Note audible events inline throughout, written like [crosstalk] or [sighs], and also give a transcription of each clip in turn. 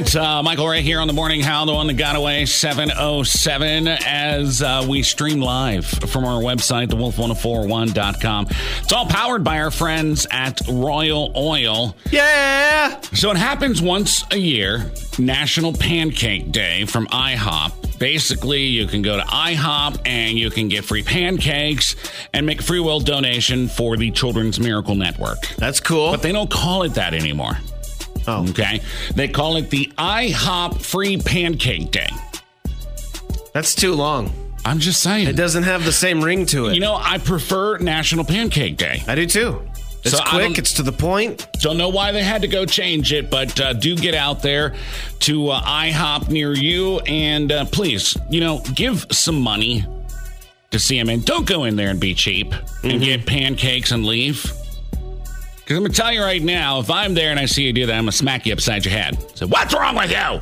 right, uh, Michael Ray here on the Morning Howl, the one that got away 707 as uh, we stream live from our website, thewolf1041.com. It's all powered by our friends at Royal Oil. Yeah. So it happens once a year, National Pancake Day from IHOP. Basically, you can go to IHOP and you can get free pancakes and make a free will donation for the Children's Miracle Network. That's cool. But they don't call it that anymore. Oh. Okay. They call it the IHOP Free Pancake Day. That's too long. I'm just saying. It doesn't have the same ring to it. You know, I prefer National Pancake Day. I do too. It's So quick, it's to the point. Don't know why they had to go change it, but uh, do get out there to uh, IHOP near you and uh, please, you know, give some money to them. Don't go in there and be cheap and get pancakes and leave. Because I'm going to tell you right now, if I'm there and I see you do that, I'm going to smack you upside your head. So, what's wrong with you?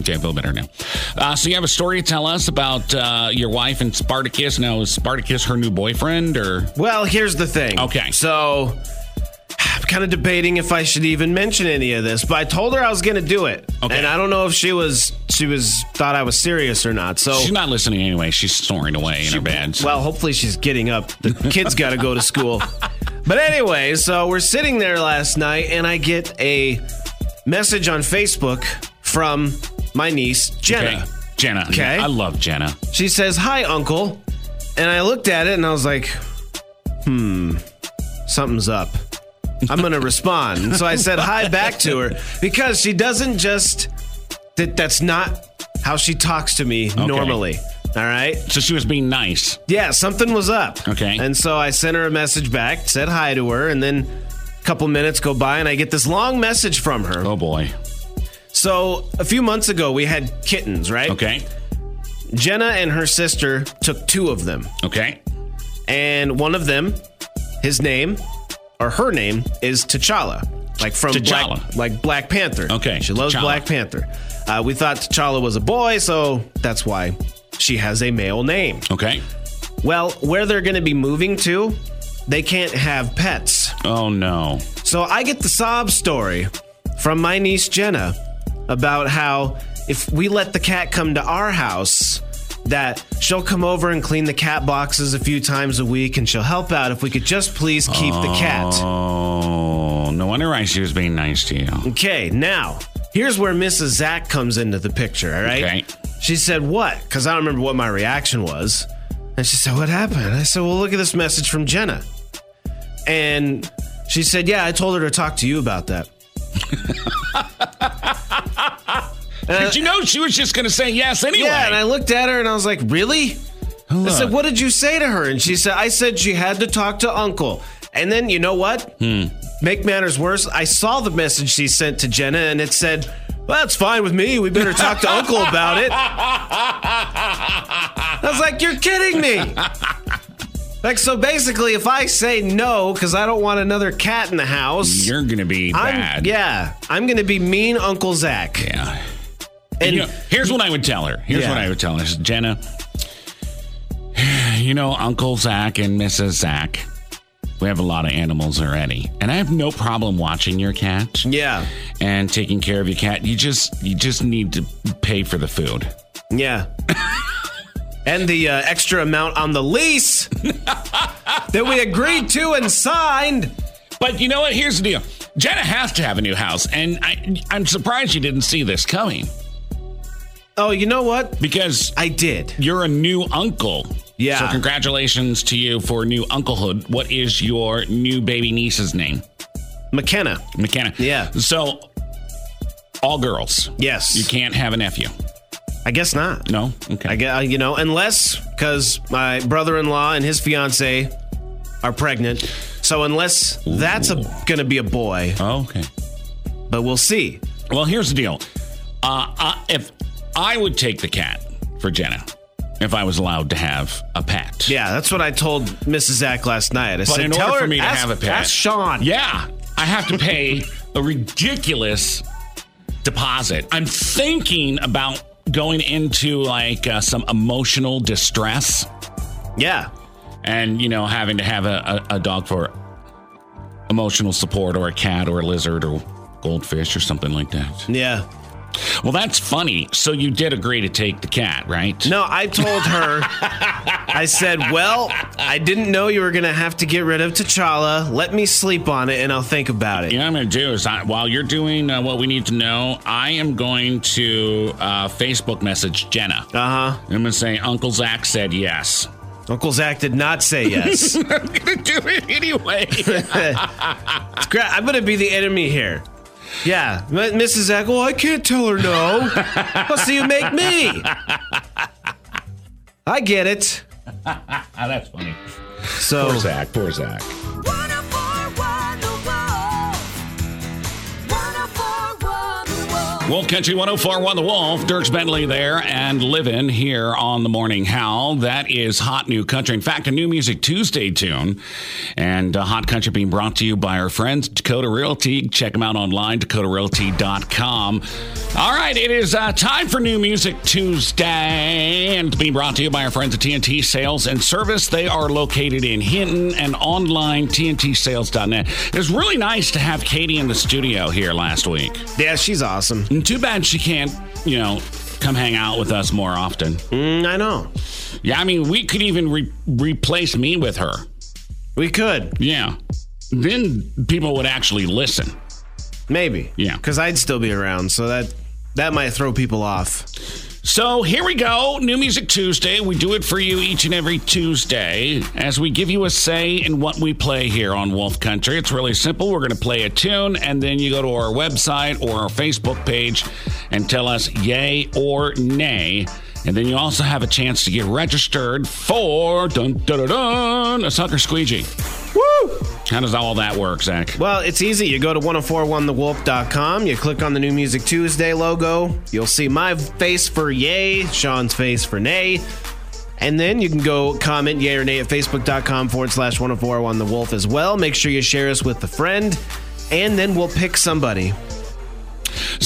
Okay, I feel better now. Uh, so, you have a story to tell us about uh, your wife and Spartacus. Now, is Spartacus her new boyfriend or? Well, here's the thing. Okay. So I'm kind of debating if I should even mention any of this, but I told her I was going to do it. Okay. And I don't know if she was she was thought I was serious or not. So She's not listening anyway. She's snoring away in her bed. so- Well, hopefully she's getting up. The kids got to go to school. [laughs] But anyway, so we're sitting there last night, and I get a message on Facebook from my niece Jenna. Okay. Jenna. Okay. I love Jenna. She says, "Hi, Uncle," and I looked at it and I was like, "Hmm, something's up." I'm gonna [laughs] respond. And so I said hi back to her because she doesn't just that. That's not how she talks to me normally. All right. So she was being nice. Yeah, something was up. Okay. And so I sent her a message back, said hi to her, and then a couple minutes go by and I get this long message from her. Oh boy. So a few months ago, we had kittens, right? Okay. Jenna and her sister took two of them. Okay. And one of them, his name, or her name, is T'Challa. Like from T'Challa. Black, like Black Panther. Okay, She loves T'Challa. Black Panther. Uh, we thought T'Challa was a boy, so that's why she has a male name. Okay. Well, where they're going to be moving to, they can't have pets. Oh no. So I get the sob story from my niece Jenna about how if we let the cat come to our house, that she'll come over and clean the cat boxes a few times a week and she'll help out if we could just please keep the cat. Oh, no wonder why she was being nice to you. Okay, now, here's where Mrs. Zach comes into the picture, all right? Okay. She said, What? Because I don't remember what my reaction was. And she said, What happened? I said, Well, look at this message from Jenna. And she said, Yeah, I told her to talk to you about that. [laughs] Did you know she was just going to say yes anyway? Yeah, and I looked at her and I was like, Really? I said, What did you say to her? And she said, I said she had to talk to Uncle. And then, you know what? Hmm. Make matters worse, I saw the message she sent to Jenna and it said, Well, that's fine with me. We better talk to Uncle about it. I was like, You're kidding me. Like, so basically, if I say no because I don't want another cat in the house, You're going to be I'm, bad. yeah, I'm going to be mean Uncle Zach. Yeah. And you know, here's what I would tell her. Here's Yeah. what I would tell her. Jenna, [sighs] you know, Uncle Zach and Mrs. Zach, we have a lot of animals already. And I have no problem watching your cat yeah, and taking care of your cat. You just you just need to pay for the food. yeah. [laughs] and the uh, extra amount on the lease that we agreed to and signed. But you know what? Here's the deal. Jenna has to have a new house, and I, I'm surprised you didn't see this coming Oh, you know what? because I did. you're a new uncle. Yeah. So congratulations to you for new unclehood. What is your new baby niece's name? McKenna. McKenna. Yeah. So all girls. Yes. You can't have a nephew. I guess not. No. Okay. I guess, you know, unless because my brother-in-law and his fiance are pregnant. So unless that's gonna be a boy, Oh, okay. but we'll see. Well, here's the deal. Uh, uh, if I would take the cat for Jenna, if I was allowed to have a pet. Yeah, that's what I told Mrs. Zach last night. I But said, in tell order her for me to ask, have a pet, ask Sean. Yeah, I have to pay a ridiculous deposit. I'm thinking about going into like uh, some emotional distress Yeah. and you know having to have a, a, a dog for emotional support or a cat or a lizard or goldfish or something like that. Yeah. Well, that's funny. So you did agree to take the cat, right? No, I told her, I said, well, I didn't know you were going to have to get rid of T'Challa. Let me sleep on it and I'll think about it. You know what I'm going to do is I, while you're doing uh, what we need to know, I am going to uh, Facebook message Jenna. Uh huh. I'm going to say Uncle Zach said yes. Uncle Zach did not say [laughs] yes. I'm going to do it anyway. [laughs] I'm going to be the enemy here. Yeah, M- Mrs. Zach, well, I can't tell her no. [laughs] well, so you make me. I get it. [laughs] That's funny. So, Poor Zach. Poor Zach. Wolf. Country 1041 The Wolf, Dierks Bentley there, and living here on the Morning Howl. That is Hot New Country. In fact, a new Music Tuesday tune. And uh, Hot Country being brought to you by our friends, Dakota Realty. Check them out online, dakotarealty.com. All right, it is uh, time for New Music Tuesday, and being brought to you by our friends at TNT Sales and Service. They are located in Hinton and online, tntsales.net. It was really nice to have Katie in the studio here last week. yeah, she's awesome. And too bad she can't, you know, come hang out with us more often. Mm, I know. Yeah, I mean, we could even re- replace me with her. We could. Yeah. Then people would actually listen. Maybe. Yeah. Because I'd still be around, so that that might throw people off. So here we go. New Music Tuesday. We do it for you each and every Tuesday as we give you a say in what we play here on Wolf Country. It's really simple. We're going to play a tune, and then you go to our website or our Facebook page and tell us yay or nay. And then you also have a chance to get registered for dun, dun, dun, dun, a sucker squeegee. Woo! How does all that work, Zach? Well, it's easy. You go to 1041thewolf.com, you click on the New Music Tuesday logo, you'll see my face for yay, Sean's face for nay. And then you can go comment yay or nay at facebook.com forward slash 1041 the wolf as well. Make sure you share us with a friend, and then we'll pick somebody.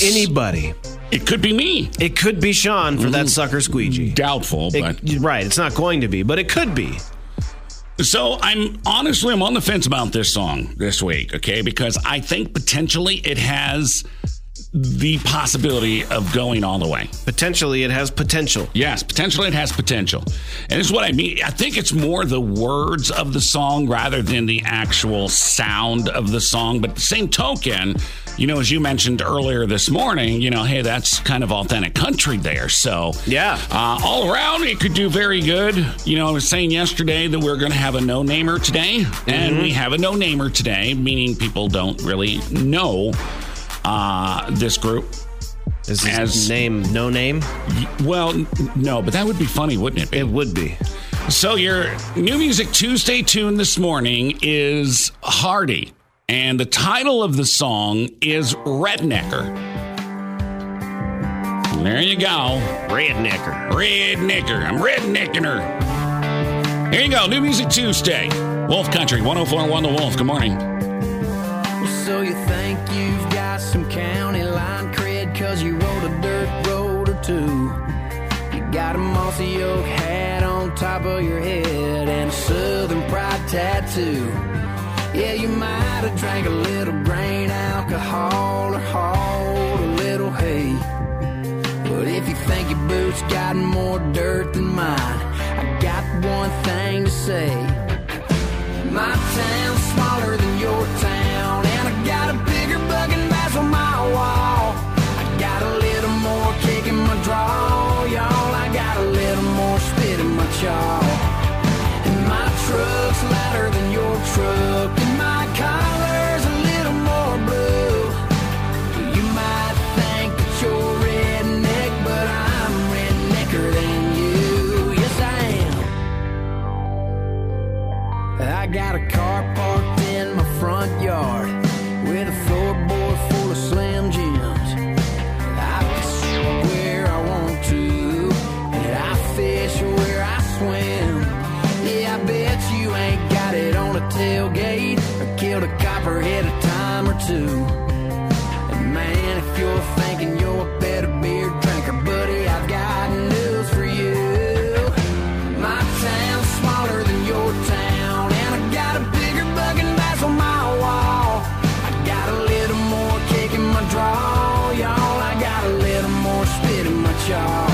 Anybody. It could be me. It could be Sean for that mm-hmm. sucker squeegee. Doubtful, It- but right, it's not going to be, but it could be. So I'm honestly I'm on the fence about this song this week, okay? Because I think potentially it has the possibility of going all the way. Potentially, it has potential. Yes, potentially it has potential. And this is what I mean. I think it's more the words of the song rather than the actual sound of the song. But the same token, you know, as you mentioned earlier this morning, you know, hey, that's kind of authentic country there. So, Yeah. uh, all around, it could do very good. You know, I was saying yesterday that we're going to have a no namer today, and we have a no namer today, meaning people don't really know uh, this group. Is his As- name no name? Well, no, but that would be funny, wouldn't it? Be? It would be. So your new music Tuesday tune this morning is Hardy, and the title of the song is Rednecker. There you go, Rednecker. Rednecker. I'm rednecking her. Here you go, new music Tuesday. Wolf Country 1041 The Wolf. Good morning. So you think you've some county line cred cause you rode a dirt road or two. You got a mossy oak hat on top of your head and a southern pride tattoo. Yeah, you might have drank a little grain alcohol or hauled a little hay. But if you think your boots got more dirt than mine, I got one thing to say. Spitting my jaw.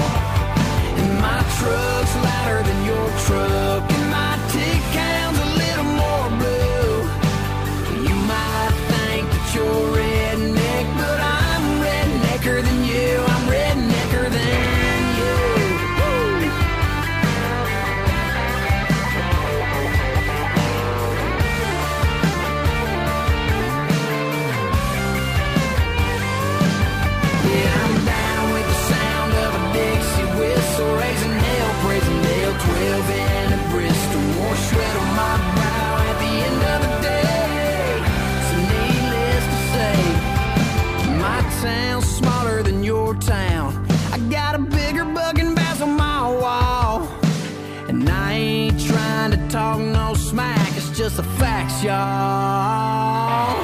Trying to talk no smack, it's just the facts, y'all.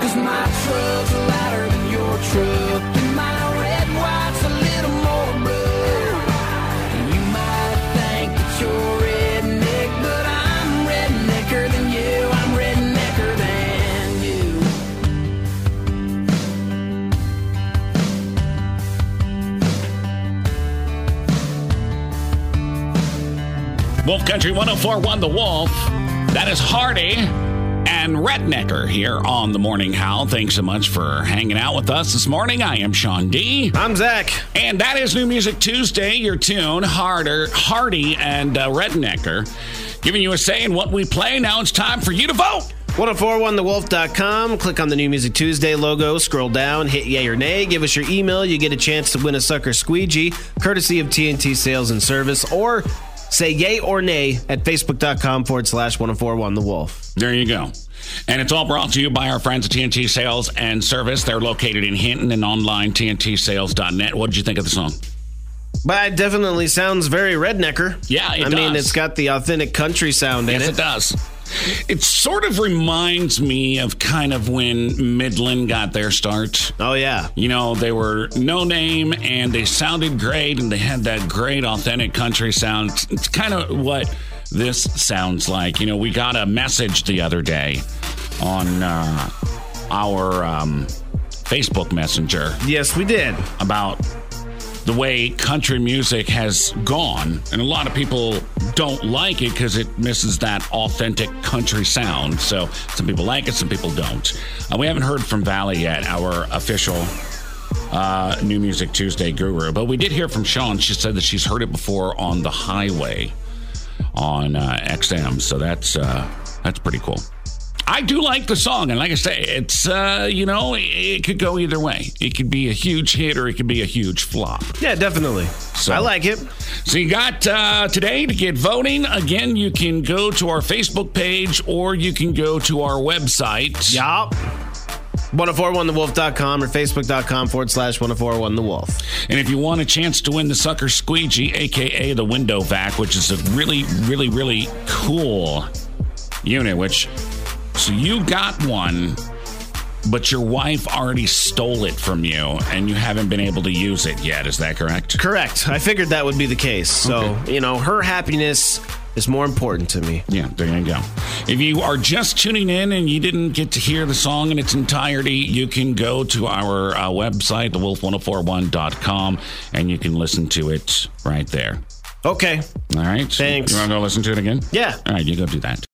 Cause my truck's louder than your truck, Wolf Country 1041 The Wolf. That is Hardy and Rednecker here on the Morning Howl. Thanks so much for hanging out with us this morning. I am Sean D. I'm Zach. And that is New Music Tuesday, your tune, Harder, Hardy and uh, Rednecker, giving you a say in what we play. Now it's time for you to vote. 1041thewolf.com. Click on the New Music Tuesday logo, scroll down, hit yay or nay, give us your email. You get a chance to win a sucker squeegee, courtesy of TNT Sales and Service, or say yay or nay at facebook.com forward slash 1041 The Wolf. There you go. And it's all brought to you by our friends at TNT Sales and Service. They're located in Hinton and online, tntsales.net. What did you think of the song? But it definitely sounds very rednecker. Yeah, it I mean, it's got the authentic country sound in Yes, it. it does. It sort of reminds me of kind of when Midland got their start. Oh, yeah. You know, they were no name and they sounded great and they had that great authentic country sound. It's, kind of what this sounds like. You know, we got a message the other day on uh, our um, Facebook Messenger Yes, we did. about the way country music has gone. And a lot of people don't like it because it misses that authentic country sound. So some people like it, some people don't. Uh, we haven't heard from Valley yet, our official uh, New Music Tuesday guru, but we did hear from Sean. She said that she's heard it before on the highway on uh, XM. So that's uh, that's pretty cool. I do like the song, and like I say, it's uh, you know it, it could go either way. It could be a huge hit or it could be a huge flop. Yeah, definitely. So- I like it. So you got uh, today to get voting. Again, you can go to our Facebook page or you can go to our website. Yup. 1041thewolf.com or facebook.com forward slash 1041thewolf. And if you want a chance to win the Sucker Squeegee, aka the Window Vac, which is a really, really, really cool unit, which so you got one, but your wife already stole it from you and you haven't been able to use it yet. Is that correct? Correct. I figured that would be the case. So, Okay. you know, her happiness is more important to me. Yeah, there you go. If you are just tuning in and you didn't get to hear the song in its entirety, you can go to our uh, website, thewolf1041.com, and you can listen to it right there. Okay. All right. Thanks. You want to go listen to it again? Yeah. All right, you go do that.